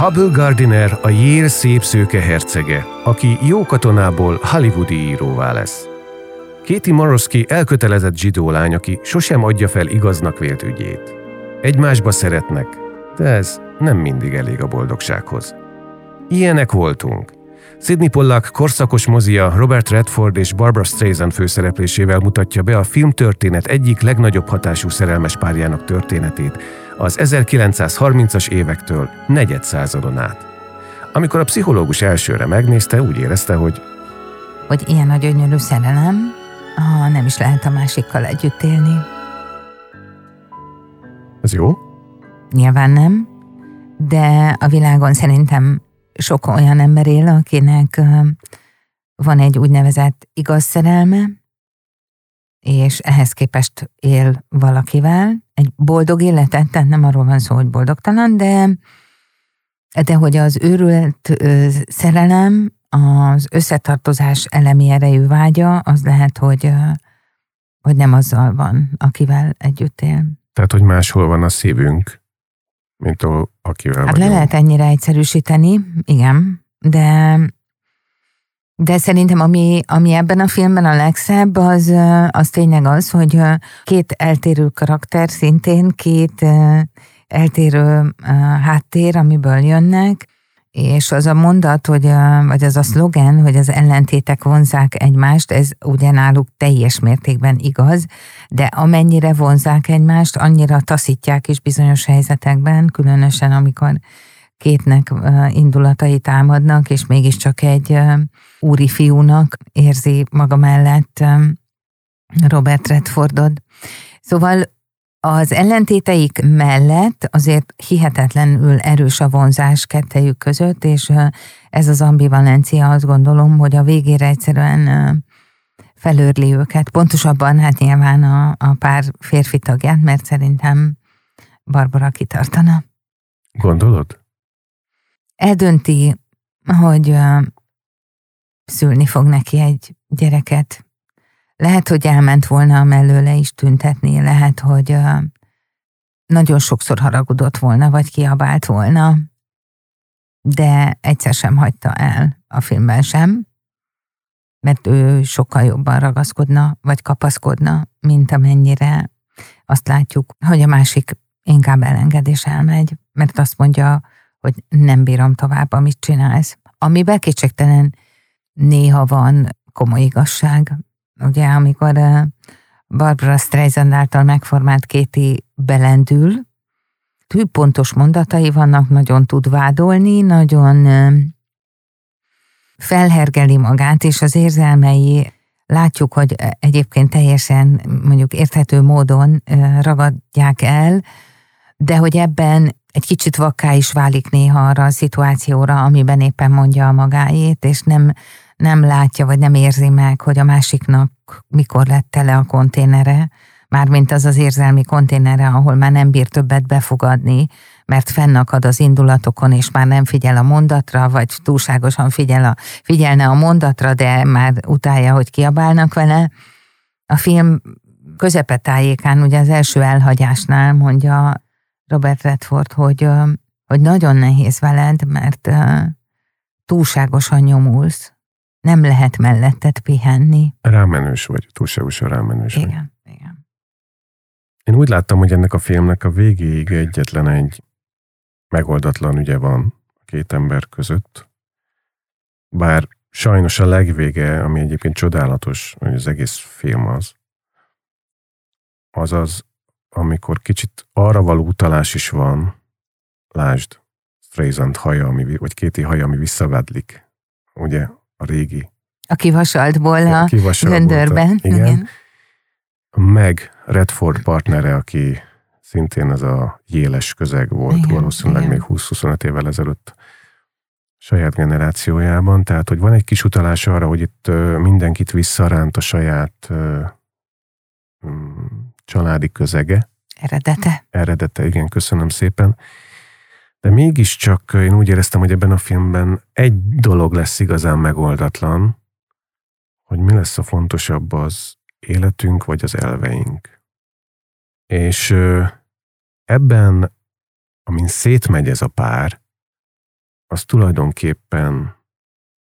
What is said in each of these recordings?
Hubble Gardiner a Yale szép szőke hercege, aki jó katonából hollywoodi íróvá lesz. Katie Morosky elkötelezett zsidó lány, aki sosem adja fel igaznak vélt ügyét. Egymásba szeretnek, de ez nem mindig elég a boldogsághoz. Ilyenek voltunk. Sidney Pollack korszakos mozia Robert Redford és Barbara Streisand főszereplésével mutatja be a filmtörténet egyik legnagyobb hatású szerelmes párjának történetét, az 1930-as évektől negyed századon át. Amikor a pszichológus elsőre megnézte, úgy érezte, hogy hogy ilyen nagy gyönyörű szerelem, ha nem is lehet a másikkal együtt élni. Ez jó? Nyilván nem, de a világon szerintem sok olyan ember él, akinek van egy úgynevezett igaz szerelme, és ehhez képest él valakivel egy boldog életet, tehát nem arról van szó, hogy boldogtalan, de, de hogy az őrült szerelem, az összetartozás elemi erejű vágya, az lehet, hogy, hogy nem azzal van, akivel együtt él. Tehát, hogy máshol van a szívünk, mint a, akivel Hát vagyunk. le lehet ennyire egyszerűsíteni, igen, de de szerintem ami, ami ebben a filmben a legszebb, az, az tényleg az, hogy két eltérő karakter szintén, két eltérő háttér, amiből jönnek, és az a mondat, hogy, vagy az a szlogen, hogy az ellentétek vonzák egymást, ez ugye teljes mértékben igaz, de amennyire vonzák egymást, annyira taszítják is bizonyos helyzetekben, különösen amikor kétnek indulatai támadnak, és mégiscsak egy úri fiúnak érzi maga mellett Robert Redfordot. Szóval az ellentéteik mellett azért hihetetlenül erős a vonzás kettejük között, és ez az ambivalencia azt gondolom, hogy a végére egyszerűen felőrli őket. Pontosabban hát nyilván a, a pár férfi tagját, mert szerintem Barbara kitartana. Gondolod? Eldönti, hogy szülni fog neki egy gyereket. Lehet, hogy elment volna mellőle is tüntetni, lehet, hogy nagyon sokszor haragudott volna, vagy kiabált volna, de egyszer sem hagyta el a filmben sem, mert ő sokkal jobban ragaszkodna, vagy kapaszkodna, mint amennyire azt látjuk, hogy a másik inkább elengedés elmegy, mert azt mondja, hogy nem bírom tovább, amit csinálsz. Ami kétségtelen néha van komoly igazság. Ugye, amikor Barbara Streisand által megformált Kéti belendül, pontos mondatai vannak, nagyon tud vádolni, nagyon felhergeli magát, és az érzelmei látjuk, hogy egyébként teljesen mondjuk érthető módon ragadják el, de hogy ebben egy kicsit vakká is válik néha arra a szituációra, amiben éppen mondja a magáét, és nem, nem látja, vagy nem érzi meg, hogy a másiknak mikor lett tele a konténere, mármint az az érzelmi konténere, ahol már nem bír többet befogadni, mert fennakad az indulatokon, és már nem figyel a mondatra, vagy túlságosan figyel a, figyelne a mondatra, de már utálja, hogy kiabálnak vele. A film közepetájékán, ugye az első elhagyásnál mondja Robert Redford, hogy, hogy nagyon nehéz veled, mert túlságosan nyomulsz, nem lehet melletted pihenni. Rámenős vagy, túlságosan rámenős igen, vagy. Igen, Én úgy láttam, hogy ennek a filmnek a végéig egyetlen egy megoldatlan ügye van a két ember között. Bár sajnos a legvége, ami egyébként csodálatos, hogy az egész film az, az az, amikor kicsit arra való utalás is van, lásd, Streisand haja, ami, vagy kéti haja, ami visszavedlik, ugye, a régi. A kivasaltból a, a göndörben. Igen. igen. Meg Redford partnere, aki szintén ez a jéles közeg volt, igen, valószínűleg igen. még 20-25 évvel ezelőtt saját generációjában. Tehát, hogy van egy kis utalás arra, hogy itt mindenkit visszaránt a saját mm, családi közege. Eredete. Eredete, igen, köszönöm szépen. De mégiscsak én úgy éreztem, hogy ebben a filmben egy dolog lesz igazán megoldatlan, hogy mi lesz a fontosabb az életünk vagy az elveink. És ebben, amin szétmegy ez a pár, az tulajdonképpen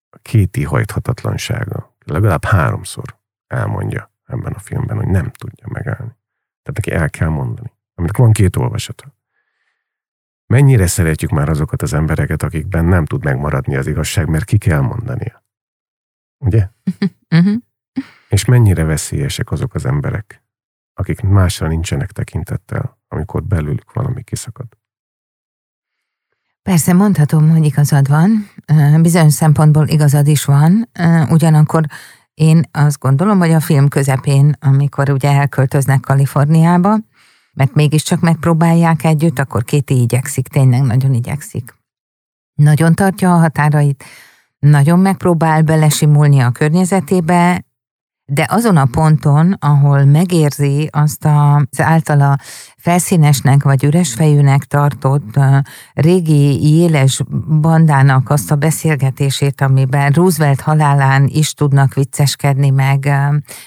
a kéti hajthatatlansága. Legalább háromszor elmondja ebben a filmben, hogy nem tudja megállni. Tehát neki el kell mondani. Aminek van két olvasata. Mennyire szeretjük már azokat az embereket, akikben nem tud megmaradni az igazság, mert ki kell mondania. Ugye? Uh-huh. És mennyire veszélyesek azok az emberek, akik másra nincsenek tekintettel, amikor belőlük valami kiszakad. Persze mondhatom, hogy igazad van, bizonyos szempontból igazad is van, ugyanakkor én azt gondolom, hogy a film közepén, amikor ugye elköltöznek Kaliforniába, mert mégiscsak megpróbálják együtt, akkor Kéti igyekszik, tényleg nagyon igyekszik. Nagyon tartja a határait, nagyon megpróbál belesimulni a környezetébe, de azon a ponton, ahol megérzi azt az általa felszínesnek vagy üresfejűnek tartott régi éles bandának azt a beszélgetését, amiben Roosevelt halálán is tudnak vicceskedni, meg,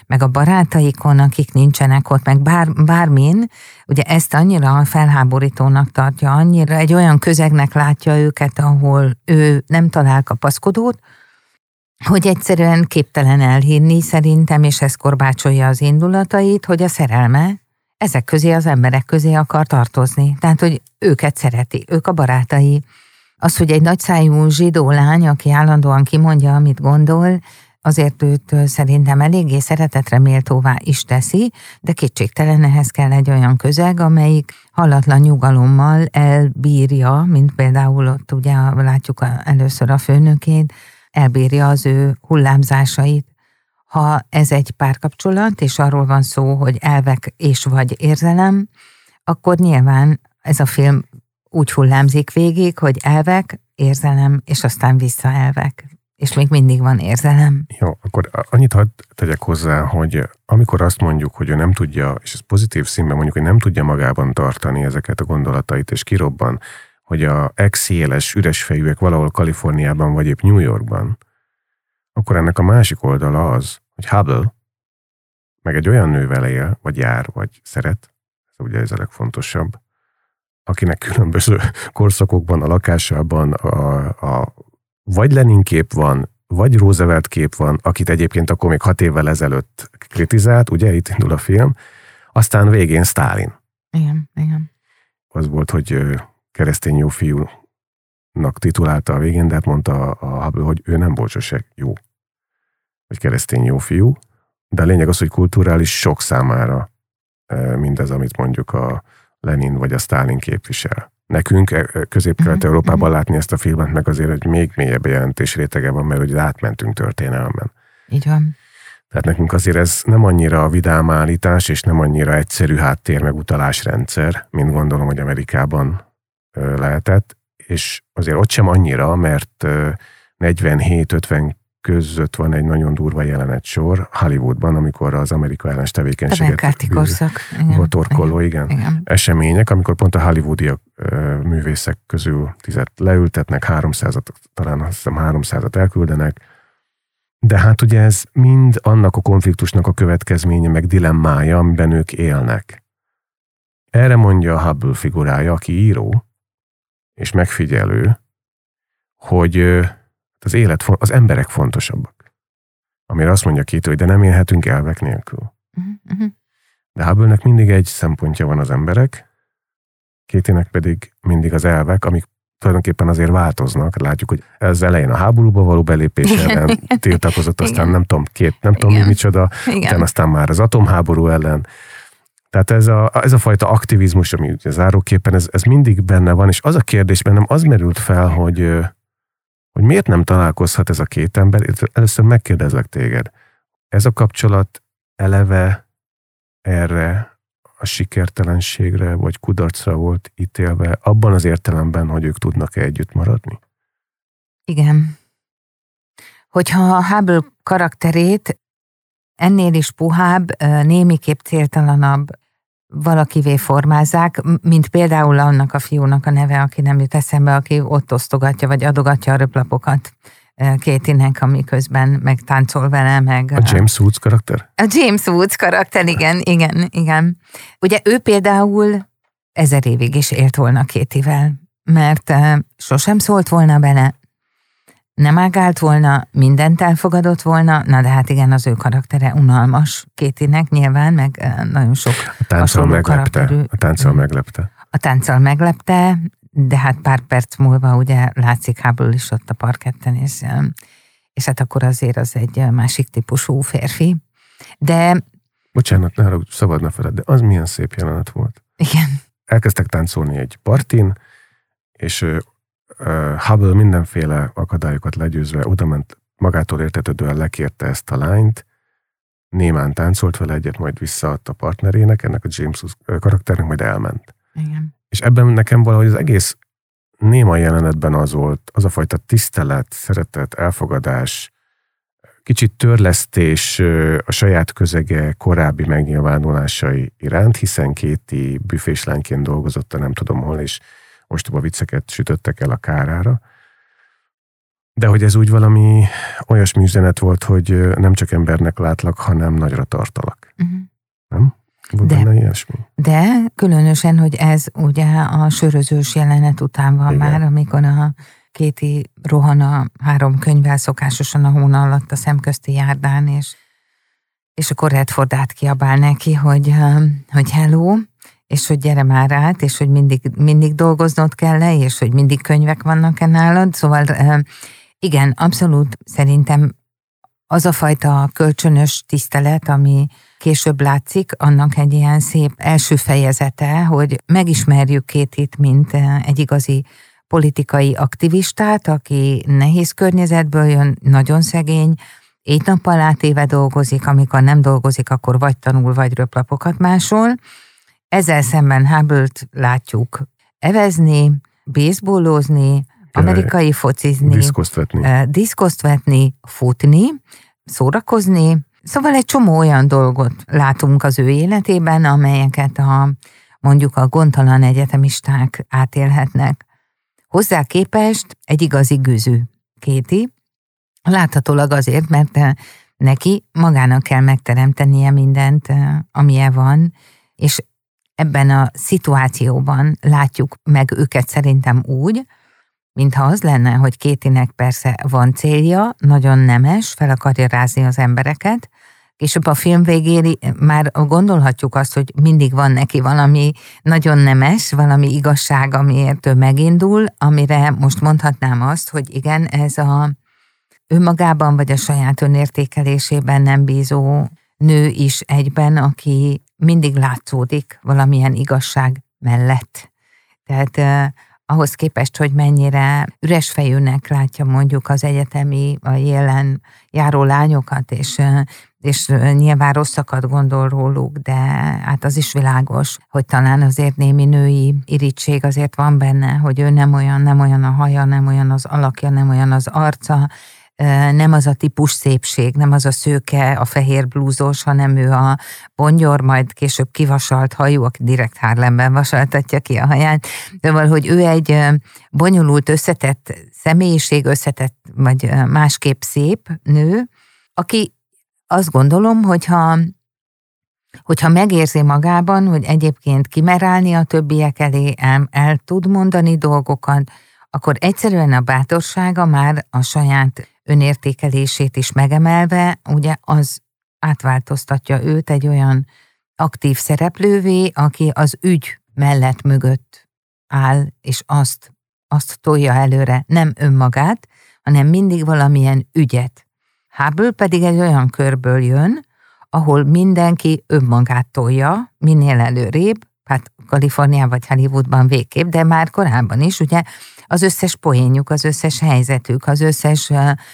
meg a barátaikon, akik nincsenek ott, meg bár, bármin, ugye ezt annyira felháborítónak tartja, annyira egy olyan közegnek látja őket, ahol ő nem talál kapaszkodót, hogy egyszerűen képtelen elhinni szerintem, és ez korbácsolja az indulatait, hogy a szerelme ezek közé az emberek közé akar tartozni. Tehát, hogy őket szereti, ők a barátai. Az, hogy egy nagyszájú zsidó lány, aki állandóan kimondja, amit gondol, azért őt szerintem eléggé szeretetre méltóvá is teszi, de kétségtelen ehhez kell egy olyan közeg, amelyik hallatlan nyugalommal elbírja, mint például ott ugye látjuk először a főnökét, elbírja az ő hullámzásait. Ha ez egy párkapcsolat, és arról van szó, hogy elvek és vagy érzelem, akkor nyilván ez a film úgy hullámzik végig, hogy elvek, érzelem, és aztán vissza elvek. És még mindig van érzelem. Jó, akkor annyit hadd tegyek hozzá, hogy amikor azt mondjuk, hogy ő nem tudja, és ez pozitív színben mondjuk, hogy nem tudja magában tartani ezeket a gondolatait, és kirobban, hogy a ex-éles üres fejűek valahol Kaliforniában vagy épp New Yorkban, akkor ennek a másik oldala az, hogy Hubble meg egy olyan nővel él, vagy jár, vagy szeret, ez ugye ez a legfontosabb, akinek különböző korszakokban a lakásában a, a vagy Lenin kép van, vagy Roosevelt kép van, akit egyébként akkor még hat évvel ezelőtt kritizált, ugye itt indul a film, aztán végén Stalin. Igen, igen. Az volt, hogy keresztény jó fiúnak titulálta a végén, de hát mondta a Hubble, hogy ő nem volt sose jó, vagy keresztény jó fiú, de a lényeg az, hogy kulturális sok számára mindez, amit mondjuk a Lenin vagy a Stalin képvisel. Nekünk e, közép-kelet-európában mhm, látni ezt a filmet, meg azért egy még mélyebb jelentés rétege van, mert hogy átmentünk történelmen. Így van. Tehát nekünk azért ez nem annyira a vidám állítás, és nem annyira egyszerű háttér meg utalásrendszer, mint gondolom, hogy Amerikában lehetett, és azért ott sem annyira, mert 47-50 között van egy nagyon durva jelenet sor Hollywoodban, amikor az Amerika ellenes tevékenységet torkoló, igen, igen, események, amikor pont a hollywoodi művészek közül tizet leültetnek, 300-at, talán azt hiszem 300-at elküldenek, de hát ugye ez mind annak a konfliktusnak a következménye, meg dilemmája, amiben ők élnek. Erre mondja a Hubble figurája, aki író, és megfigyelő, hogy az élet, az emberek fontosabbak. Amire azt mondja két, hogy de nem élhetünk elvek nélkül. Uh-huh. De hubble mindig egy szempontja van az emberek, kétének pedig mindig az elvek, amik tulajdonképpen azért változnak. Látjuk, hogy ez elején a háborúba való belépés ellen tiltakozott, aztán Igen. nem tudom, két, nem tudom mi micsoda, Igen. aztán már az atomháború ellen. Tehát ez a, ez a fajta aktivizmus, ami ugye záróképpen, ez, ez mindig benne van, és az a kérdés bennem az merült fel, hogy, hogy miért nem találkozhat ez a két ember, először megkérdezlek téged. Ez a kapcsolat eleve erre a sikertelenségre vagy kudarcra volt ítélve, abban az értelemben, hogy ők tudnak-e együtt maradni? Igen. Hogyha a Hubble karakterét ennél is puhább, némiképp céltalanabb valakivé formázzák, mint például annak a fiúnak a neve, aki nem jut eszembe, aki ott osztogatja, vagy adogatja a röplapokat Kétinek, amiközben meg táncol vele, meg... A James Woods karakter? A James Woods karakter, igen, igen, igen. Ugye ő például ezer évig is élt volna Kétivel, mert sosem szólt volna bele, nem ágált volna, mindent elfogadott volna, na de hát igen, az ő karaktere unalmas Kétinek nyilván, meg nagyon sok a tánccal meglepte. A tánccal meglepte. A tánccal meglepte, de hát pár perc múlva ugye látszik háború is ott a parketten, és, és hát akkor azért az egy másik típusú férfi. De... Bocsánat, ne haragudj, szabadna feled, de az milyen szép jelenet volt. Igen. Elkezdtek táncolni egy partin, és Hubble mindenféle akadályokat legyőzve odament magától értetődően lekérte ezt a lányt, némán táncolt vele egyet, majd visszaadta a partnerének, ennek a James karakternek, majd elment. Igen. És ebben nekem valahogy az egész néma jelenetben az volt, az a fajta tisztelet, szeretet, elfogadás, kicsit törlesztés a saját közege korábbi megnyilvánulásai iránt, hiszen Kéti büféslányként dolgozott a nem tudom hol, és ostoba vicceket sütöttek el a kárára. De hogy ez úgy valami olyasmi üzenet volt, hogy nem csak embernek látlak, hanem nagyra tartalak. Uh-huh. Nem? Volt de, benne ilyesmi? De különösen, hogy ez ugye a sörözős jelenet után van Igen. már, amikor a Kéti rohan a három könyvvel szokásosan a hóna alatt a szemközti járdán, és, és akkor Redford átkiabál neki, hogy, hogy hello, és hogy gyere már át, és hogy mindig, mindig dolgoznod kell és hogy mindig könyvek vannak-e nálad. Szóval igen, abszolút szerintem az a fajta kölcsönös tisztelet, ami, később látszik, annak egy ilyen szép első fejezete, hogy megismerjük Kétit, mint egy igazi politikai aktivistát, aki nehéz környezetből jön, nagyon szegény, egy nappal átéve dolgozik, amikor nem dolgozik, akkor vagy tanul, vagy röplapokat másol. Ezzel szemben hubble látjuk evezni, baseballozni, amerikai focizni, diszkoszt vetni. Diszkoszt vetni, futni, szórakozni, Szóval egy csomó olyan dolgot látunk az ő életében, amelyeket a, mondjuk a gondtalan egyetemisták átélhetnek. Hozzá képest egy igazi gőzű Kéti, láthatólag azért, mert neki magának kell megteremtenie mindent, amilyen van, és ebben a szituációban látjuk meg őket szerintem úgy, mintha az lenne, hogy Kétinek persze van célja, nagyon nemes, fel akarja rázni az embereket, és a film végén már gondolhatjuk azt, hogy mindig van neki valami nagyon nemes, valami igazság, amiért ő megindul, amire most mondhatnám azt, hogy igen, ez a önmagában vagy a saját önértékelésében nem bízó nő is egyben, aki mindig látszódik valamilyen igazság mellett. Tehát ahhoz képest, hogy mennyire üres fejűnek látja mondjuk az egyetemi, a jelen járó lányokat, és, és nyilván rosszakat gondol róluk, de hát az is világos, hogy talán azért némi női irítség azért van benne, hogy ő nem olyan, nem olyan a haja, nem olyan az alakja, nem olyan az arca, nem az a típus szépség, nem az a szőke, a fehér blúzos, hanem ő a bongyor, majd később kivasalt hajú, aki direkt Harlemben vasaltatja ki a haját. De valahogy ő egy bonyolult, összetett személyiség, összetett, vagy másképp szép nő, aki azt gondolom, hogyha hogyha megérzi magában, hogy egyébként kimerálni a többiek elé, el, el tud mondani dolgokat, akkor egyszerűen a bátorsága már a saját önértékelését is megemelve, ugye az átváltoztatja őt egy olyan aktív szereplővé, aki az ügy mellett mögött áll, és azt azt tolja előre, nem önmagát, hanem mindig valamilyen ügyet. Hubble pedig egy olyan körből jön, ahol mindenki önmagát tolja, minél előrébb, hát Kaliforniában vagy Hollywoodban végképp, de már korábban is, ugye az összes poénjuk, az összes helyzetük, az összes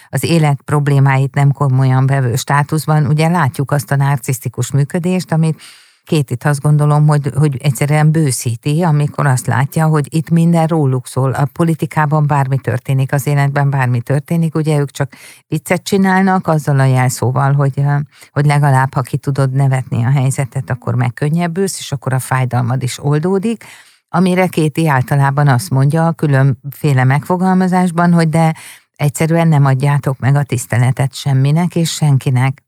az élet problémáit nem komolyan vevő státuszban, ugye látjuk azt a narcisztikus működést, amit két itt azt gondolom, hogy, hogy egyszerűen bőszíti, amikor azt látja, hogy itt minden róluk szól. A politikában bármi történik, az életben bármi történik, ugye ők csak viccet csinálnak azzal a jelszóval, hogy, hogy legalább ha ki tudod nevetni a helyzetet, akkor megkönnyebbülsz, és akkor a fájdalmad is oldódik. Amire Kéti általában azt mondja a különféle megfogalmazásban, hogy de egyszerűen nem adjátok meg a tiszteletet semminek és senkinek.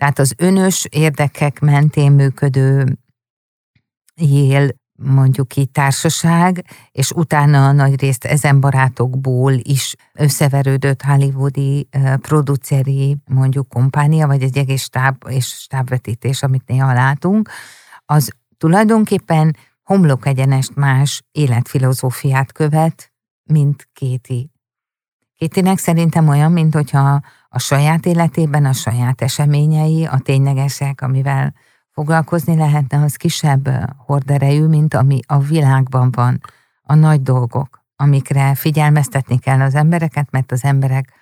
Tehát az önös érdekek mentén működő jél mondjuk így társaság, és utána nagy részt ezen barátokból is összeverődött hollywoodi produceri mondjuk kompánia, vagy egy egész stáb és stábvetítés, amit néha látunk, az tulajdonképpen homlok egyenest más életfilozófiát követ, mint Kéti. Kétinek szerintem olyan, mint hogyha a saját életében a saját eseményei, a ténylegesek, amivel foglalkozni lehetne, az kisebb horderejű, mint ami a világban van, a nagy dolgok, amikre figyelmeztetni kell az embereket, mert az emberek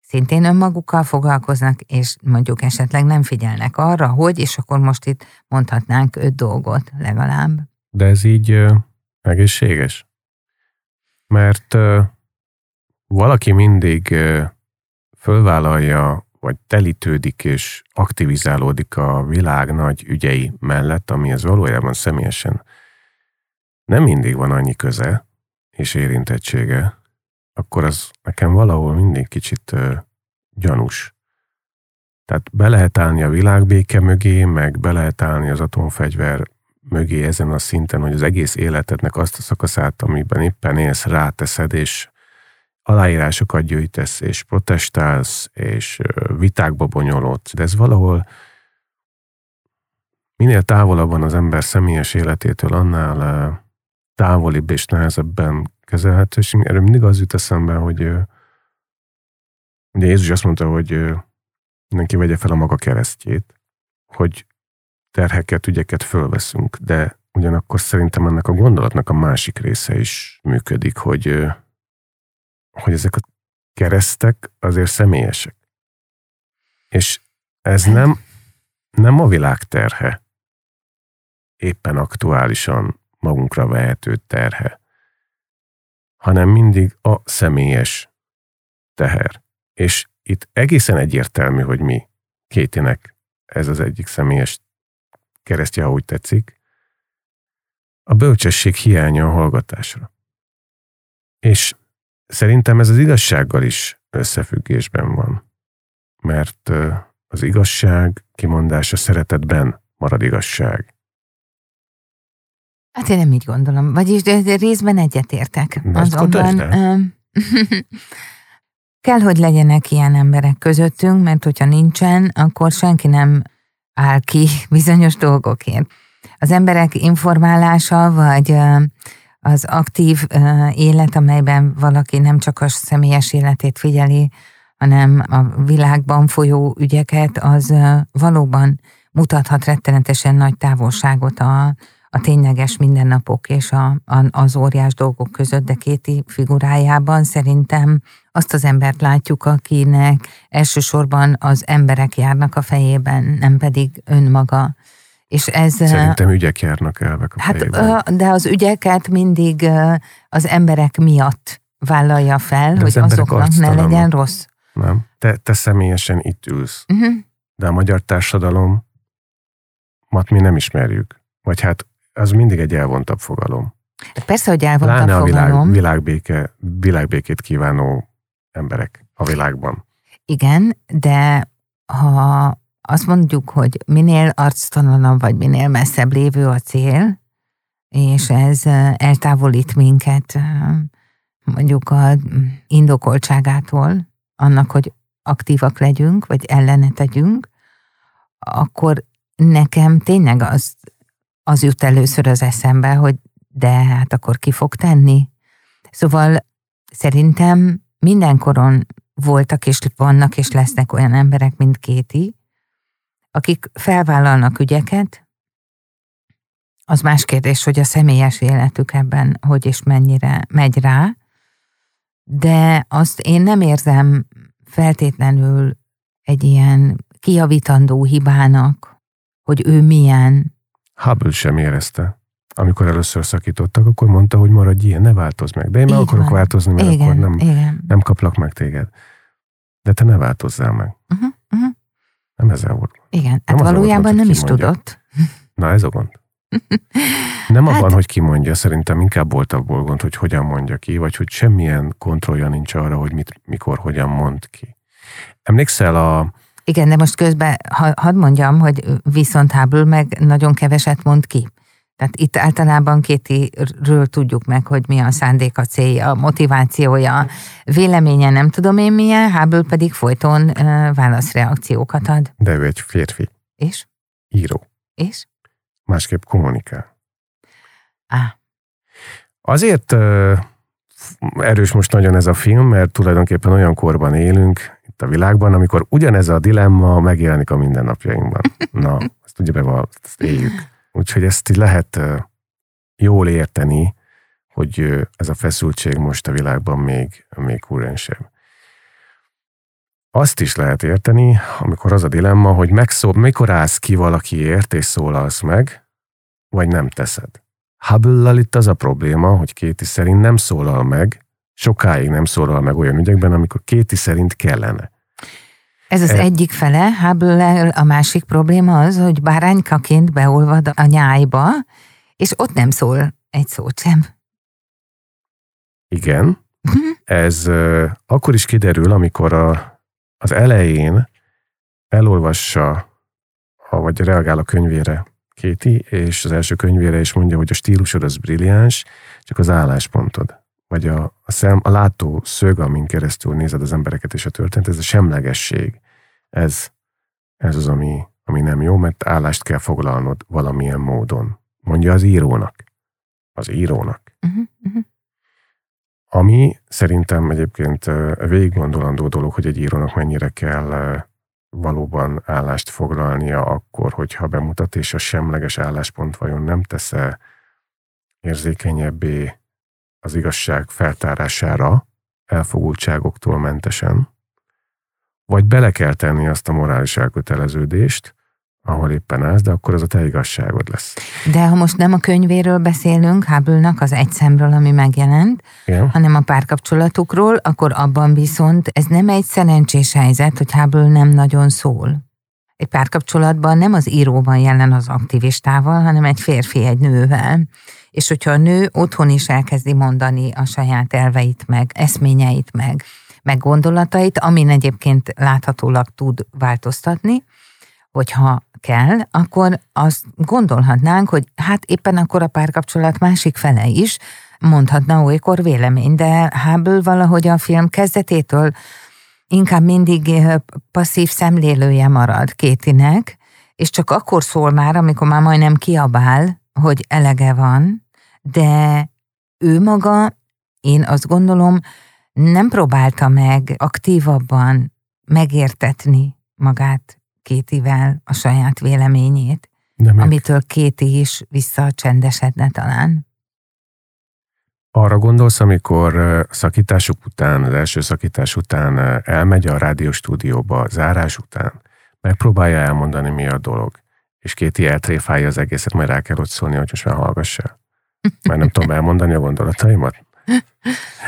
szintén önmagukkal foglalkoznak, és mondjuk esetleg nem figyelnek arra, hogy, és akkor most itt mondhatnánk öt dolgot legalább. De ez így uh, egészséges? Mert valaki mindig fölvállalja, vagy telítődik és aktivizálódik a világ nagy ügyei mellett, ami az valójában személyesen nem mindig van annyi köze és érintettsége, akkor az nekem valahol mindig kicsit uh, gyanús. Tehát be lehet állni a világbéke mögé, meg be lehet állni az atomfegyver mögé ezen a szinten, hogy az egész életednek azt a szakaszát, amiben éppen élsz, ráteszed, és aláírásokat gyűjtesz, és protestálsz, és vitákba bonyolódsz, de ez valahol minél távolabb van az ember személyes életétől, annál távolibb és nehezebben kezelhető, és erről mindig az jut eszembe, hogy ugye Jézus azt mondta, hogy mindenki vegye fel a maga keresztjét, hogy terheket, ügyeket fölveszünk, de ugyanakkor szerintem ennek a gondolatnak a másik része is működik, hogy hogy ezek a keresztek azért személyesek. És ez nem, nem a világ terhe, éppen aktuálisan magunkra vehető terhe, hanem mindig a személyes teher. És itt egészen egyértelmű, hogy mi kétinek ez az egyik személyes keresztje, úgy tetszik, a bölcsesség hiánya a hallgatásra. És Szerintem ez az igazsággal is összefüggésben van. Mert az igazság kimondása szeretetben marad igazság. Hát én nem így gondolom. Vagyis de, részben egyetértek. Azonban kell, hogy legyenek ilyen emberek közöttünk, mert hogyha nincsen, akkor senki nem áll ki bizonyos dolgokért. Az emberek informálása, vagy az aktív élet, amelyben valaki nem csak a személyes életét figyeli, hanem a világban folyó ügyeket, az valóban mutathat rettenetesen nagy távolságot a, a tényleges mindennapok és a, a, az óriás dolgok között, de Kéti figurájában szerintem azt az embert látjuk, akinek elsősorban az emberek járnak a fejében, nem pedig önmaga. És ez, Szerintem ügyek járnak elvek a hát, fejében. De az ügyeket mindig az emberek miatt vállalja fel, de hogy azoknak ne legyen rossz. Nem. Te, te személyesen itt ülsz. Uh-huh. De a magyar társadalom mat mi nem ismerjük. Vagy hát az mindig egy elvontabb fogalom. Persze, hogy elvontabb Láne a világ, világbéke, világbékét kívánó emberek a világban. Igen, de ha azt mondjuk, hogy minél arctalanabb vagy minél messzebb lévő a cél, és ez eltávolít minket mondjuk a indokoltságától, annak, hogy aktívak legyünk, vagy ellene tegyünk, akkor nekem tényleg az, az jut először az eszembe, hogy de hát akkor ki fog tenni? Szóval szerintem mindenkoron voltak és vannak és lesznek olyan emberek, mint Kéti, akik felvállalnak ügyeket, az más kérdés, hogy a személyes életük ebben hogy és mennyire megy rá, de azt én nem érzem feltétlenül egy ilyen kiavítandó hibának, hogy ő milyen. Hubble sem érezte. Amikor először szakítottak, akkor mondta, hogy maradj ilyen, ne változz meg. De én meg akarok van. változni, mert igen, akkor nem, igen. nem kaplak meg téged. De te ne változzál meg. Uh-huh, uh-huh. Nem ezzel volt. Igen, nem hát valójában volt, nem is tudott. Na ez a gond. Nem hát, abban, hogy kimondja, szerintem inkább volt abból gond, hogy hogyan mondja ki, vagy hogy semmilyen kontrollja nincs arra, hogy mit, mikor, hogyan mond ki. Emlékszel a... Igen, de most közben ha, hadd mondjam, hogy viszont Hubble meg nagyon keveset mond ki. Tehát itt általában Kétiről tudjuk meg, hogy mi a szándéka, célja, a motivációja, véleménye nem tudom én milyen, Hubble pedig folyton válaszreakciókat ad. De ő egy férfi. És? Író. És? Másképp kommunikál. Á. Azért uh, erős most nagyon ez a film, mert tulajdonképpen olyan korban élünk itt a világban, amikor ugyanez a dilemma megjelenik a mindennapjainkban. Na, ezt ugye be ezt éljük. Úgyhogy ezt így lehet jól érteni, hogy ez a feszültség most a világban még, még kurrensebb. Azt is lehet érteni, amikor az a dilemma, hogy megszól, mikor állsz ki valakiért és szólalsz meg, vagy nem teszed. hubble itt az a probléma, hogy Kéti szerint nem szólal meg, sokáig nem szólal meg olyan ügyekben, amikor Kéti szerint kellene. Ez az e... egyik fele, hubble a másik probléma az, hogy báránykaként beolvad a nyájba, és ott nem szól egy szót sem. Igen. Mhm. Ez uh, akkor is kiderül, amikor a, az elején elolvassa, vagy reagál a könyvére Kéti, és az első könyvére is mondja, hogy a stílusod az brilliáns, csak az álláspontod, vagy a, a, szem, a látó szög, amin keresztül nézed az embereket és a történet, ez a semlegesség ez, ez az, ami, ami nem jó, mert állást kell foglalnod valamilyen módon. Mondja az írónak. Az írónak. Uh-huh, uh-huh. Ami szerintem egyébként végig gondolandó dolog, hogy egy írónak mennyire kell valóban állást foglalnia akkor, hogyha bemutat, és a semleges álláspont vajon nem tesz-e érzékenyebbé az igazság feltárására, elfogultságoktól mentesen, vagy bele kell tenni azt a morális elköteleződést, ahol éppen állsz, de akkor az a te igazságod lesz. De ha most nem a könyvéről beszélünk, hubble az egy szemről, ami megjelent, Igen. hanem a párkapcsolatukról, akkor abban viszont ez nem egy szerencsés helyzet, hogy Hubble nem nagyon szól. Egy párkapcsolatban nem az író van jelen az aktivistával, hanem egy férfi egy nővel. És hogyha a nő otthon is elkezdi mondani a saját elveit meg, eszményeit meg, meg gondolatait, amin egyébként láthatólag tud változtatni, hogyha kell, akkor azt gondolhatnánk, hogy hát éppen akkor a párkapcsolat másik fele is mondhatna olykor vélemény, de Hubble valahogy a film kezdetétől inkább mindig eh, passzív szemlélője marad Kétinek, és csak akkor szól már, amikor már majdnem kiabál, hogy elege van, de ő maga, én azt gondolom, nem próbálta meg aktívabban megértetni magát Kétivel a saját véleményét, De meg... amitől Kéti is visszacsendesedne talán. Arra gondolsz, amikor szakításuk után, az első szakítás után elmegy a rádióstúdióba, zárás után, megpróbálja elmondani, mi a dolog, és Kéti eltréfálja az egészet, majd rá kell ott szólni, hogy most már hallgassa. Mert nem tudom elmondani a gondolataimat.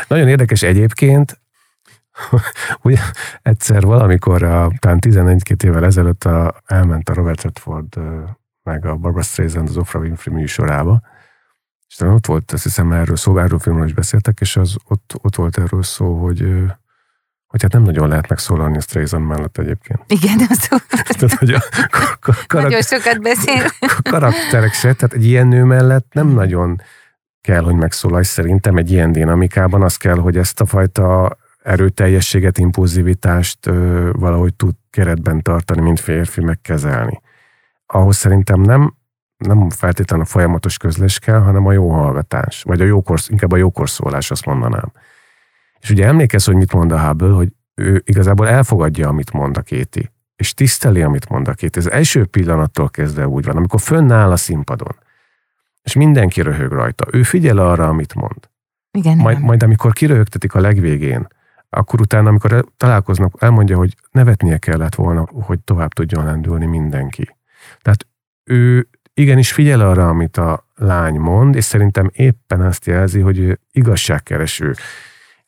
Nagyon érdekes egyébként, ugye egyszer valamikor, a, talán 11 évvel ezelőtt a, elment a Robert Redford meg a Barbara Streisand az Oprah Winfrey műsorába, és talán ott volt, azt hiszem erről szó, erről filmről is beszéltek, és az ott, ott volt erről szó, hogy hogy hát nem nagyon lehet megszólalni a Streisand mellett egyébként. Igen, az tehát, hogy a karak- Nagyon sokat beszél. karakterek se, tehát egy ilyen nő mellett nem nagyon kell, hogy megszólalj szerintem egy ilyen dinamikában, az kell, hogy ezt a fajta erőteljességet, impulzivitást ö, valahogy tud keretben tartani, mint férfi megkezelni. Ahhoz szerintem nem nem feltétlenül a folyamatos közlés kell, hanem a jó hallgatás, vagy a jókor, inkább a jókorszólás, azt mondanám. És ugye emlékezz, hogy mit mond a Hubble, hogy ő igazából elfogadja, amit mond a Kéti, és tiszteli, amit mond a Kéti. Ez első pillanattól kezdve úgy van, amikor fönnáll a színpadon, és mindenki röhög rajta. Ő figyel arra, amit mond. Igen, Majd, majd amikor kiröhögtetik a legvégén, akkor utána, amikor találkoznak, elmondja, hogy nevetnie kellett volna, hogy tovább tudjon lendülni mindenki. Tehát ő igenis figyel arra, amit a lány mond, és szerintem éppen azt jelzi, hogy ő igazságkereső.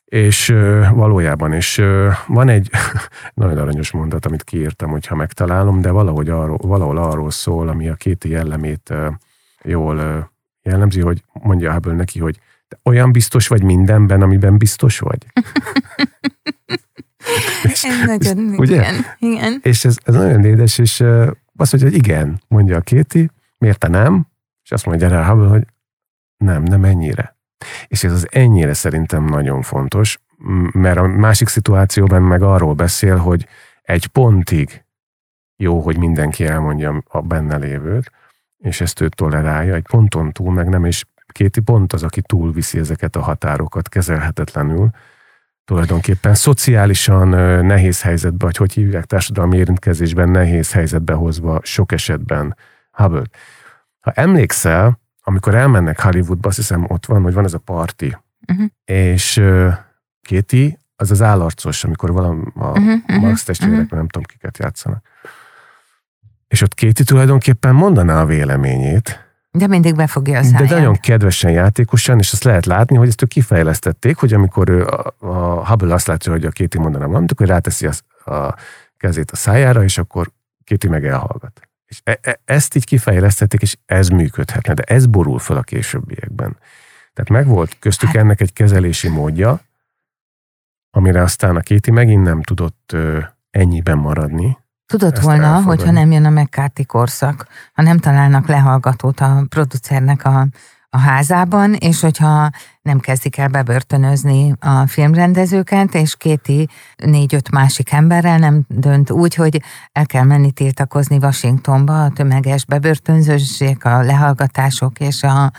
És valójában, és van egy nagyon aranyos mondat, amit kiírtam, hogyha megtalálom, de valahogy arról, valahol arról szól, ami a két jellemét jól jellemzi, hogy mondja ebből neki, hogy te olyan biztos vagy mindenben, amiben biztos vagy. és, ez nagyon, ugye? igen, igen. És ez, ez nagyon édes, és azt mondja, hogy igen, mondja a Kéti, miért te nem? És azt mondja rá Hubble, hogy nem, nem ennyire. És ez az ennyire szerintem nagyon fontos, mert a másik szituációban meg arról beszél, hogy egy pontig jó, hogy mindenki elmondja a benne lévőt, és ezt ő tolerálja, egy ponton túl meg nem, és Kéti pont az, aki túlviszi ezeket a határokat kezelhetetlenül, tulajdonképpen szociálisan nehéz helyzetbe, vagy hogy hívják, társadalmi érintkezésben nehéz helyzetbe hozva sok esetben hubble Ha emlékszel, amikor elmennek Hollywoodba, azt hiszem ott van, hogy van ez a parti, uh-huh. és uh, Kéti, az az állarcos, amikor valami a uh-huh, Max testvérek, uh-huh. nem tudom kiket játszanak. És ott Kéti tulajdonképpen mondaná a véleményét, de mindig befogja a száját. De nagyon kedvesen, játékosan, és azt lehet látni, hogy ezt ők kifejlesztették, hogy amikor ő a, a Hubble azt látja, hogy a Kéti mondaná valamit, akkor ráteszi a, a kezét a szájára, és akkor Kéti meg elhallgat. És e, e, ezt így kifejlesztették, és ez működhetne, de ez borul fel a későbbiekben. Tehát megvolt köztük hát. ennek egy kezelési módja, amire aztán a Kéti megint nem tudott ö, ennyiben maradni, Tudott volna, elfogadni. hogyha nem jön a McCarthy korszak, ha nem találnak lehallgatót a producernek a, a házában, és hogyha nem kezdik el bebörtönözni a filmrendezőket, és kéti négy-öt másik emberrel nem dönt úgy, hogy el kell menni tiltakozni Washingtonba a tömeges bebörtönzőség, a lehallgatások és a,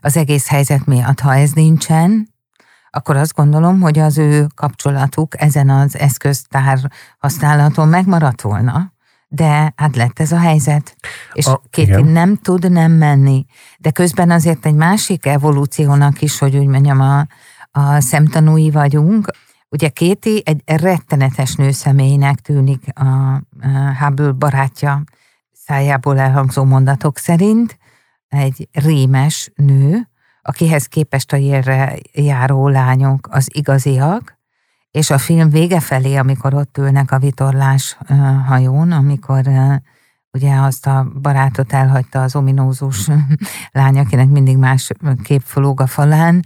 az egész helyzet miatt. Ha ez nincsen, akkor azt gondolom, hogy az ő kapcsolatuk ezen az eszköztár használaton megmaradt volna. De hát lett ez a helyzet. És a, Kéti nem tud nem menni. De közben azért egy másik evolúciónak is, hogy úgy mondjam, a, a szemtanúi vagyunk. Ugye Kéti egy rettenetes nőszemélynek tűnik a, a Hubble barátja szájából elhangzó mondatok szerint. Egy rémes nő, akihez képest a jérre járó lányok az igaziak, és a film vége felé, amikor ott ülnek a vitorlás hajón, amikor ugye azt a barátot elhagyta az ominózus lány, akinek mindig más kép fológ a falán,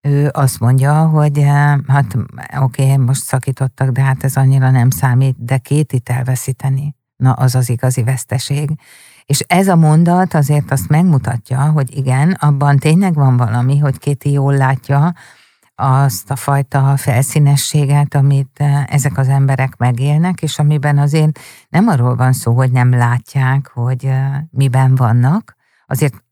ő azt mondja, hogy hát oké, okay, most szakítottak, de hát ez annyira nem számít, de két itt elveszíteni, na az az igazi veszteség. És ez a mondat azért azt megmutatja, hogy igen, abban tényleg van valami, hogy Kéti jól látja azt a fajta felszínességet, amit eh, ezek az emberek megélnek, és amiben azért nem arról van szó, hogy nem látják, hogy eh, miben vannak, azért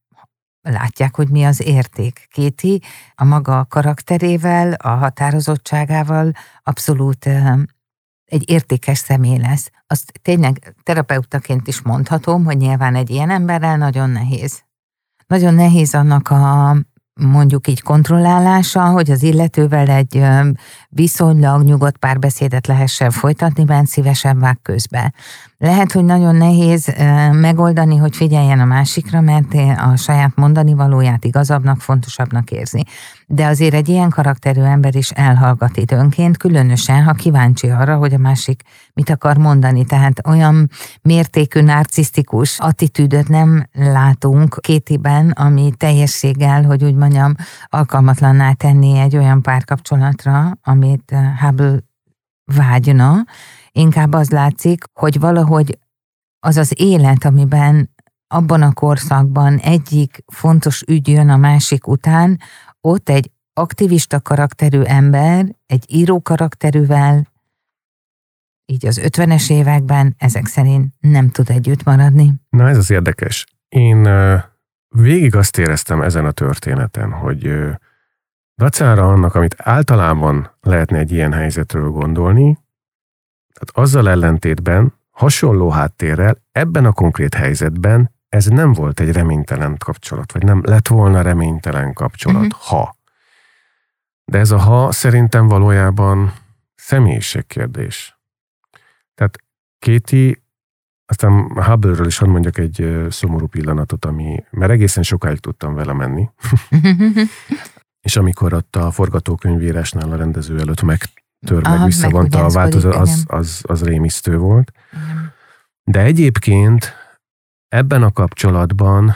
látják, hogy mi az érték. Kéti a maga karakterével, a határozottságával abszolút eh, egy értékes személy lesz. Azt tényleg terapeutaként is mondhatom, hogy nyilván egy ilyen emberrel nagyon nehéz. Nagyon nehéz annak a mondjuk így kontrollálása, hogy az illetővel egy viszonylag nyugodt párbeszédet lehessen folytatni, bent szívesen vág közbe. Lehet, hogy nagyon nehéz megoldani, hogy figyeljen a másikra, mert a saját mondani valóját igazabbnak, fontosabbnak érzi. De azért egy ilyen karakterű ember is elhallgat időnként, különösen, ha kíváncsi arra, hogy a másik mit akar mondani. Tehát olyan mértékű narcisztikus attitűdöt nem látunk kétiben, ami teljességgel, hogy úgy mondjam, alkalmatlanná tenni egy olyan párkapcsolatra, amit Hubble vágyna, inkább az látszik, hogy valahogy az az élet, amiben abban a korszakban egyik fontos ügy jön a másik után, ott egy aktivista karakterű ember, egy író karakterűvel, így az ötvenes években ezek szerint nem tud együtt maradni. Na ez az érdekes. Én végig azt éreztem ezen a történeten, hogy dacára annak, amit általában lehetne egy ilyen helyzetről gondolni, tehát azzal ellentétben, hasonló háttérrel, ebben a konkrét helyzetben ez nem volt egy reménytelen kapcsolat, vagy nem lett volna reménytelen kapcsolat, uh-huh. ha. De ez a ha szerintem valójában személyiségkérdés. Tehát Kéti, aztán Hubble-ről is hadd mondjak egy szomorú pillanatot, ami, mert egészen sokáig tudtam vele menni. és amikor ott a forgatókönyvírásnál a rendező előtt megtör, meg visszavonta a változat, az, az, az rémisztő volt. De egyébként ebben a kapcsolatban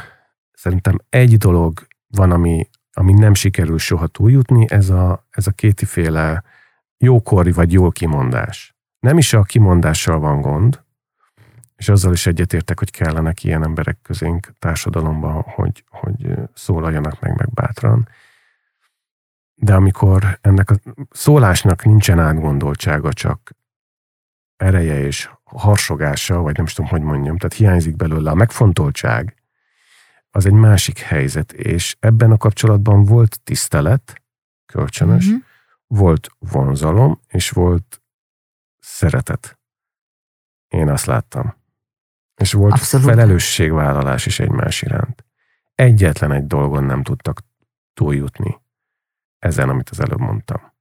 szerintem egy dolog van, ami, ami nem sikerül soha túljutni, ez a, ez a kétiféle jókori vagy jól kimondás. Nem is a kimondással van gond, és azzal is egyetértek, hogy kellenek ilyen emberek közénk társadalomban, hogy, hogy szólaljanak meg, meg bátran. De amikor ennek a szólásnak nincsen átgondoltsága, csak ereje és harsogása, vagy nem is tudom, hogy mondjam, tehát hiányzik belőle a megfontoltság, az egy másik helyzet, és ebben a kapcsolatban volt tisztelet, kölcsönös, mm-hmm. volt vonzalom, és volt szeretet. Én azt láttam. És volt Abszolút. felelősségvállalás is egymás iránt. Egyetlen egy dolgon nem tudtak túljutni ezen, amit az előbb mondtam.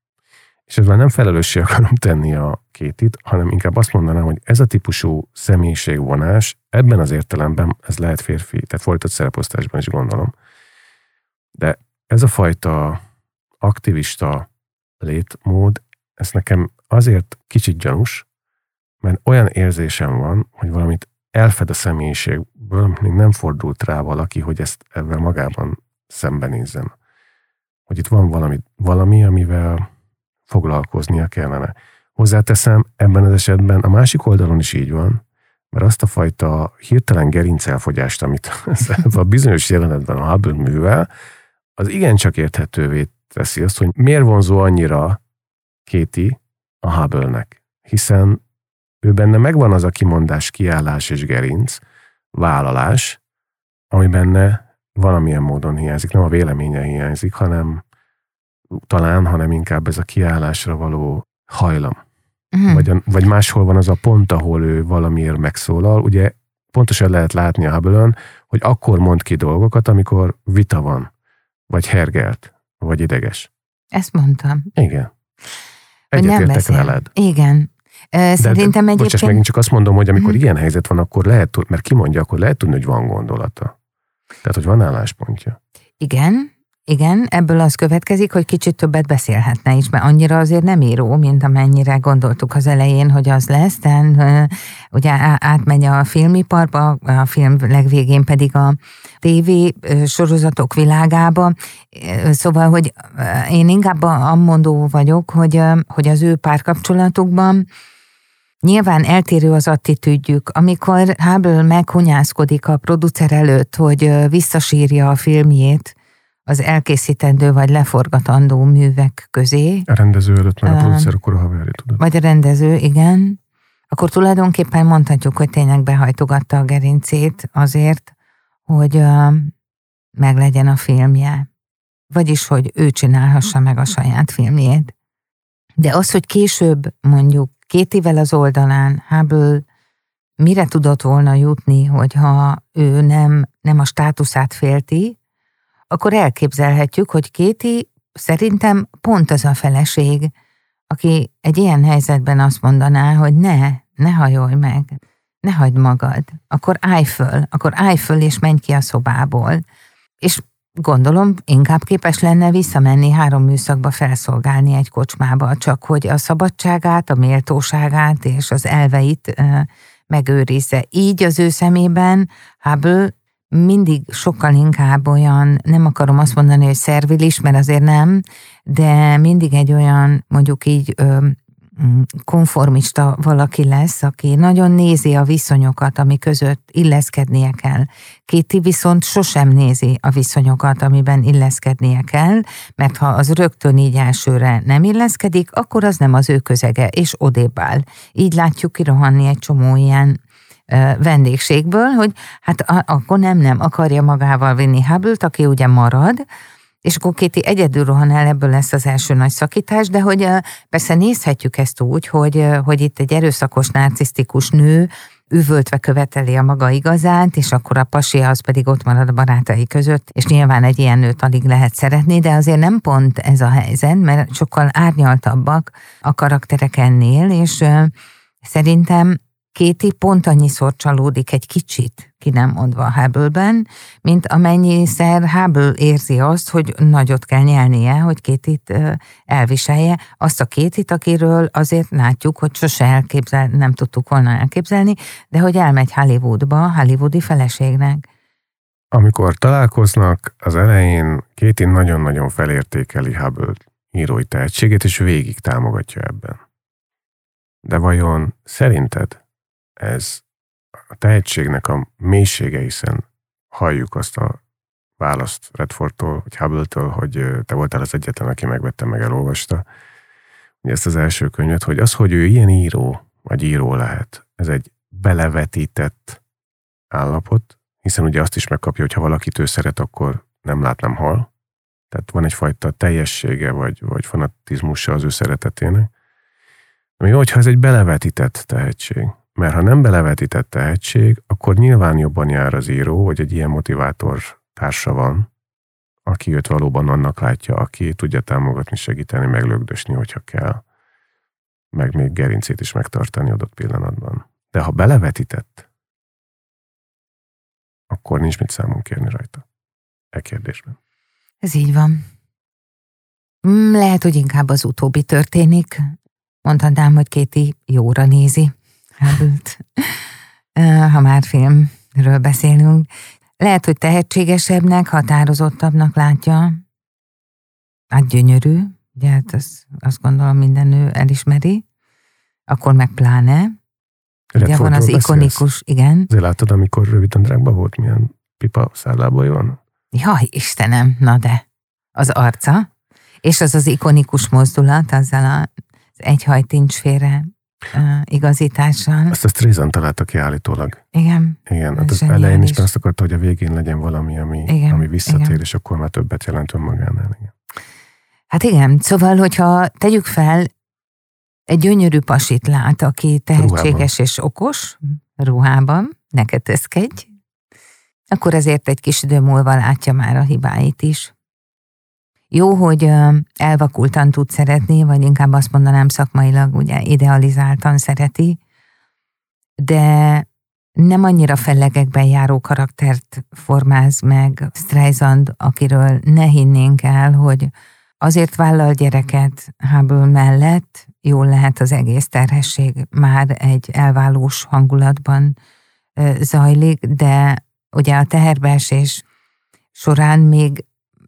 És ezzel nem felelőssé akarom tenni a kétit, hanem inkább azt mondanám, hogy ez a típusú személyiségvonás ebben az értelemben ez lehet férfi, tehát folytott szereposztásban is gondolom. De ez a fajta aktivista létmód, ez nekem azért kicsit gyanús, mert olyan érzésem van, hogy valamit elfed a személyiségből, még nem fordult rá valaki, hogy ezt ebben magában szembenézzen. Hogy itt van valami, valami amivel foglalkoznia kellene. Hozzáteszem, ebben az esetben a másik oldalon is így van, mert azt a fajta hirtelen gerincelfogyást, amit a bizonyos jelenetben a Hubble művel, az igencsak érthetővé teszi azt, hogy miért vonzó annyira Kéti a Hubble-nek. Hiszen ő benne megvan az a kimondás, kiállás és gerinc, vállalás, ami benne valamilyen módon hiányzik. Nem a véleménye hiányzik, hanem talán, hanem inkább ez a kiállásra való hajlam. Mm. Vagy, a, vagy máshol van az a pont, ahol ő valamiért megszólal. Ugye pontosan lehet látni a hubble hogy akkor mond ki dolgokat, amikor vita van, vagy hergelt, vagy ideges. Ezt mondtam. Igen. Egyetértek veled. Igen. Szerintem de, egyébként... Bocsáss, megint csak azt mondom, hogy amikor mm. ilyen helyzet van, akkor lehet, mert kimondja, akkor lehet tudni, hogy van gondolata. Tehát, hogy van álláspontja. Igen, igen, ebből az következik, hogy kicsit többet beszélhetne is, mert annyira azért nem író, mint amennyire gondoltuk az elején, hogy az lesz, de ugye átmegy a filmiparba, a film legvégén pedig a TV sorozatok világába, szóval, hogy én inkább amondó vagyok, hogy, hogy az ő párkapcsolatukban Nyilván eltérő az attitűdjük. Amikor Hubble meghunyászkodik a producer előtt, hogy visszasírja a filmjét, az elkészítendő vagy leforgatandó művek közé. A rendező előtt, meg a producer akkor a haverja, tudod. Vagy a rendező, igen. Akkor tulajdonképpen mondhatjuk, hogy tényleg behajtogatta a gerincét azért, hogy meglegyen a filmje. Vagyis, hogy ő csinálhassa meg a saját filmjét. De az, hogy később mondjuk két évvel az oldalán Hubble mire tudott volna jutni, hogyha ő nem, nem a státuszát félti, akkor elképzelhetjük, hogy Kéti szerintem pont az a feleség, aki egy ilyen helyzetben azt mondaná, hogy ne, ne hajolj meg, ne hagyd magad, akkor állj föl, akkor állj föl és menj ki a szobából. És gondolom inkább képes lenne visszamenni három műszakba felszolgálni egy kocsmába, csak hogy a szabadságát, a méltóságát és az elveit megőrizze. Így az ő szemében Hubble mindig sokkal inkább olyan, nem akarom azt mondani, hogy szervilis, mert azért nem, de mindig egy olyan, mondjuk így konformista valaki lesz, aki nagyon nézi a viszonyokat, ami között illeszkednie kell. Kéti viszont sosem nézi a viszonyokat, amiben illeszkednie kell, mert ha az rögtön így elsőre nem illeszkedik, akkor az nem az ő közege, és odébb áll. Így látjuk kirohanni egy csomó ilyen vendégségből, hogy hát akkor nem, nem akarja magával vinni hubble aki ugye marad, és akkor Kéti egyedül rohan el, ebből lesz az első nagy szakítás, de hogy persze nézhetjük ezt úgy, hogy, hogy itt egy erőszakos, narcisztikus nő üvöltve követeli a maga igazát, és akkor a pasi az pedig ott marad a barátai között, és nyilván egy ilyen nőt alig lehet szeretni, de azért nem pont ez a helyzet, mert sokkal árnyaltabbak a karakterek ennél, és szerintem Kéti pont annyiszor csalódik egy kicsit, ki nem mondva a Hubble-ben, mint amennyiszer Hubble érzi azt, hogy nagyot kell nyelnie, hogy Kétit elviselje. Azt a Kétit, akiről azért látjuk, hogy sose elképzel, nem tudtuk volna elképzelni, de hogy elmegy Hollywoodba, hollywoodi feleségnek. Amikor találkoznak, az elején Kéti nagyon-nagyon felértékeli Hubble írói tehetségét, és végig támogatja ebben. De vajon szerinted ez a tehetségnek a mélysége, hiszen halljuk azt a választ Redfordtól, vagy Hubble-től, hogy te voltál az egyetlen, aki megvette, meg elolvasta ugye ezt az első könyvet, hogy az, hogy ő ilyen író, vagy író lehet, ez egy belevetített állapot, hiszen ugye azt is megkapja, hogy ha valakit ő szeret, akkor nem lát, nem hal. Tehát van egyfajta teljessége, vagy, vagy fanatizmusa az ő szeretetének. Ami hogyha ez egy belevetített tehetség. Mert ha nem belevetített tehetség, akkor nyilván jobban jár az író, hogy egy ilyen motivátor társa van, aki őt valóban annak látja, aki tudja támogatni, segíteni, meglögdösni, hogyha kell, meg még gerincét is megtartani adott pillanatban. De ha belevetített, akkor nincs mit számon kérni rajta. E kérdésben. Ez így van. Mm, lehet, hogy inkább az utóbbi történik. Mondhatnám, hogy Kéti jóra nézi hábült, ha már filmről beszélünk. Lehet, hogy tehetségesebbnek, határozottabbnak látja. Hát gyönyörű, ugye hát azt, azt gondolom minden nő elismeri. Akkor meg pláne. Ugye van az ikonikus, beszélsz? igen. Azért látod, amikor röviden drágban volt, milyen pipa szállából van? Jaj, Istenem, na de. Az arca, és az az ikonikus mozdulat, azzal az egyhajtincs félre igazítással. Ezt a Streisand találta ki állítólag. Igen. Igen, hát az elején is azt akarta, hogy a végén legyen valami, ami, igen, ami visszatér, igen. és akkor már többet jelent önmagánál. Igen. Hát igen, szóval, hogyha tegyük fel, egy gyönyörű pasit lát, aki tehetséges ruhában. és okos, ruhában, ne kötözkedj, akkor azért egy kis idő múlva látja már a hibáit is. Jó, hogy elvakultan tud szeretni, vagy inkább azt mondanám szakmailag, ugye idealizáltan szereti, de nem annyira fellegekben járó karaktert formáz meg Streisand, akiről ne hinnénk el, hogy azért vállal gyereket Hubble mellett, jól lehet az egész terhesség már egy elválós hangulatban zajlik, de ugye a teherbeesés során még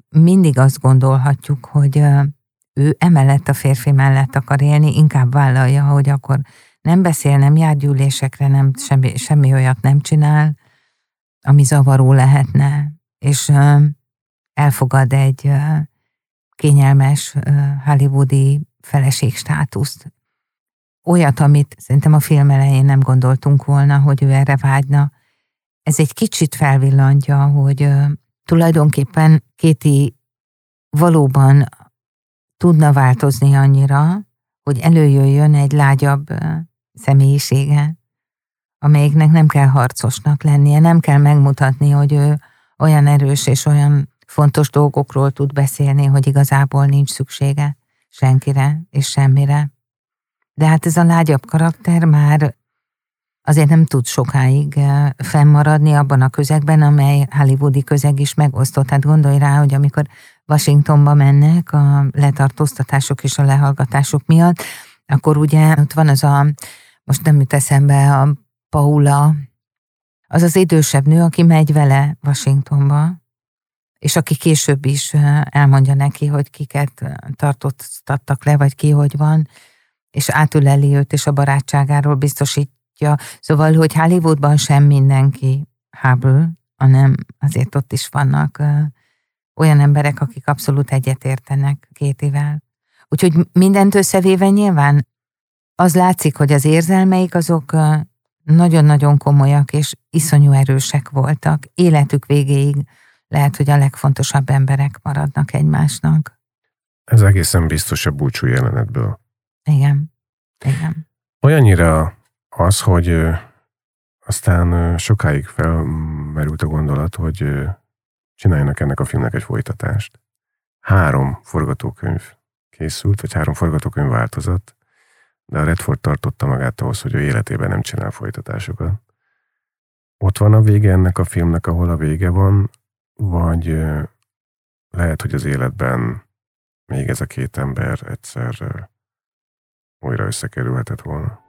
mindig azt gondolhatjuk, hogy ő emellett a férfi mellett akar élni, inkább vállalja, hogy akkor nem beszél, nem jár gyűlésekre, nem, semmi, semmi olyat nem csinál, ami zavaró lehetne, és elfogad egy kényelmes hollywoodi feleség státuszt. Olyat, amit szerintem a film elején nem gondoltunk volna, hogy ő erre vágyna. Ez egy kicsit felvillantja, hogy tulajdonképpen Kéti valóban tudna változni annyira, hogy előjöjjön egy lágyabb személyisége, amelyiknek nem kell harcosnak lennie, nem kell megmutatni, hogy ő olyan erős és olyan fontos dolgokról tud beszélni, hogy igazából nincs szüksége senkire és semmire. De hát ez a lágyabb karakter már azért nem tud sokáig eh, fennmaradni abban a közegben, amely hollywoodi közeg is megosztott. Hát gondolj rá, hogy amikor Washingtonba mennek a letartóztatások és a lehallgatások miatt, akkor ugye ott van az a, most nem jut eszembe, a Paula, az az idősebb nő, aki megy vele Washingtonba, és aki később is eh, elmondja neki, hogy kiket eh, tartóztattak le, vagy ki hogy van, és átüleli őt, és a barátságáról biztosít, mutatja. Szóval, hogy Hollywoodban sem mindenki Hubble, hanem azért ott is vannak uh, olyan emberek, akik abszolút egyetértenek kétivel. Úgyhogy mindent összevéve nyilván az látszik, hogy az érzelmeik azok uh, nagyon-nagyon komolyak és iszonyú erősek voltak. Életük végéig lehet, hogy a legfontosabb emberek maradnak egymásnak. Ez egészen biztos a búcsú jelenetből. Igen, igen. Olyannyira az, hogy aztán sokáig felmerült a gondolat, hogy csináljanak ennek a filmnek egy folytatást. Három forgatókönyv készült, vagy három forgatókönyv változat, de a Redford tartotta magát ahhoz, hogy ő életében nem csinál folytatásokat. Ott van a vége ennek a filmnek, ahol a vége van, vagy lehet, hogy az életben még ez a két ember egyszer újra összekerülhetett volna.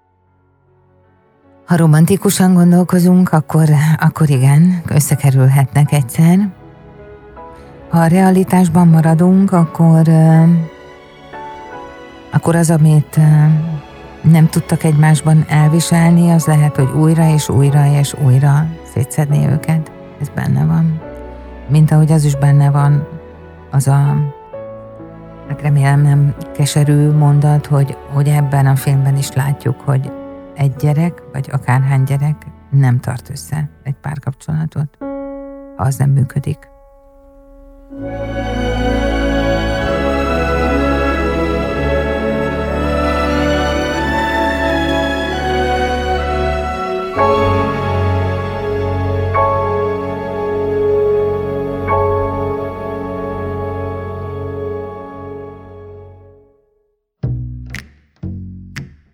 Ha romantikusan gondolkozunk, akkor, akkor igen, összekerülhetnek egyszer. Ha a realitásban maradunk, akkor, akkor az, amit nem tudtak egymásban elviselni, az lehet, hogy újra és újra és újra szétszedni őket. Ez benne van. Mint ahogy az is benne van, az a hát remélem nem keserű mondat, hogy, hogy ebben a filmben is látjuk, hogy egy gyerek, vagy akárhány gyerek nem tart össze egy párkapcsolatot, ha az nem működik.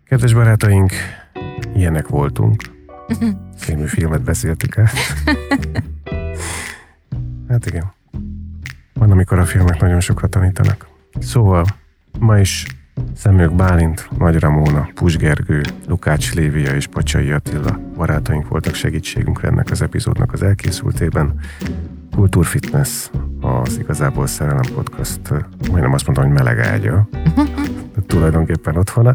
Kedves barátaink, ilyenek voltunk. Című filmet beszéltük el. Hát igen. Van, amikor a filmek nagyon sokat tanítanak. Szóval ma is Szemők Bálint, Nagy Ramóna, Pus Gergő, Lukács Lévia és Pacsai Attila barátaink voltak segítségünkre ennek az epizódnak az elkészültében. Kultúrfitness, az Igazából Szerelem Podcast, majdnem azt mondom, hogy meleg ágya, de tulajdonképpen otthona.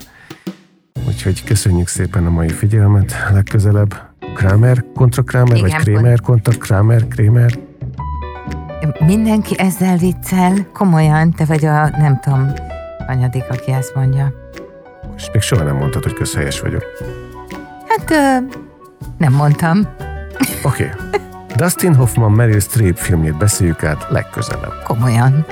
Úgyhogy köszönjük szépen a mai figyelmet. Legközelebb Kramer kontra Kramer, Igen, vagy Kramer kontra Kramer, Kramer. Mindenki ezzel viccel, komolyan, te vagy a, nem tudom, anyadik, aki ezt mondja. És még soha nem mondtad, hogy közhelyes vagyok. Hát, ö, nem mondtam. Oké. Okay. Dustin Hoffman Meryl Streep filmjét beszéljük át legközelebb. Komolyan.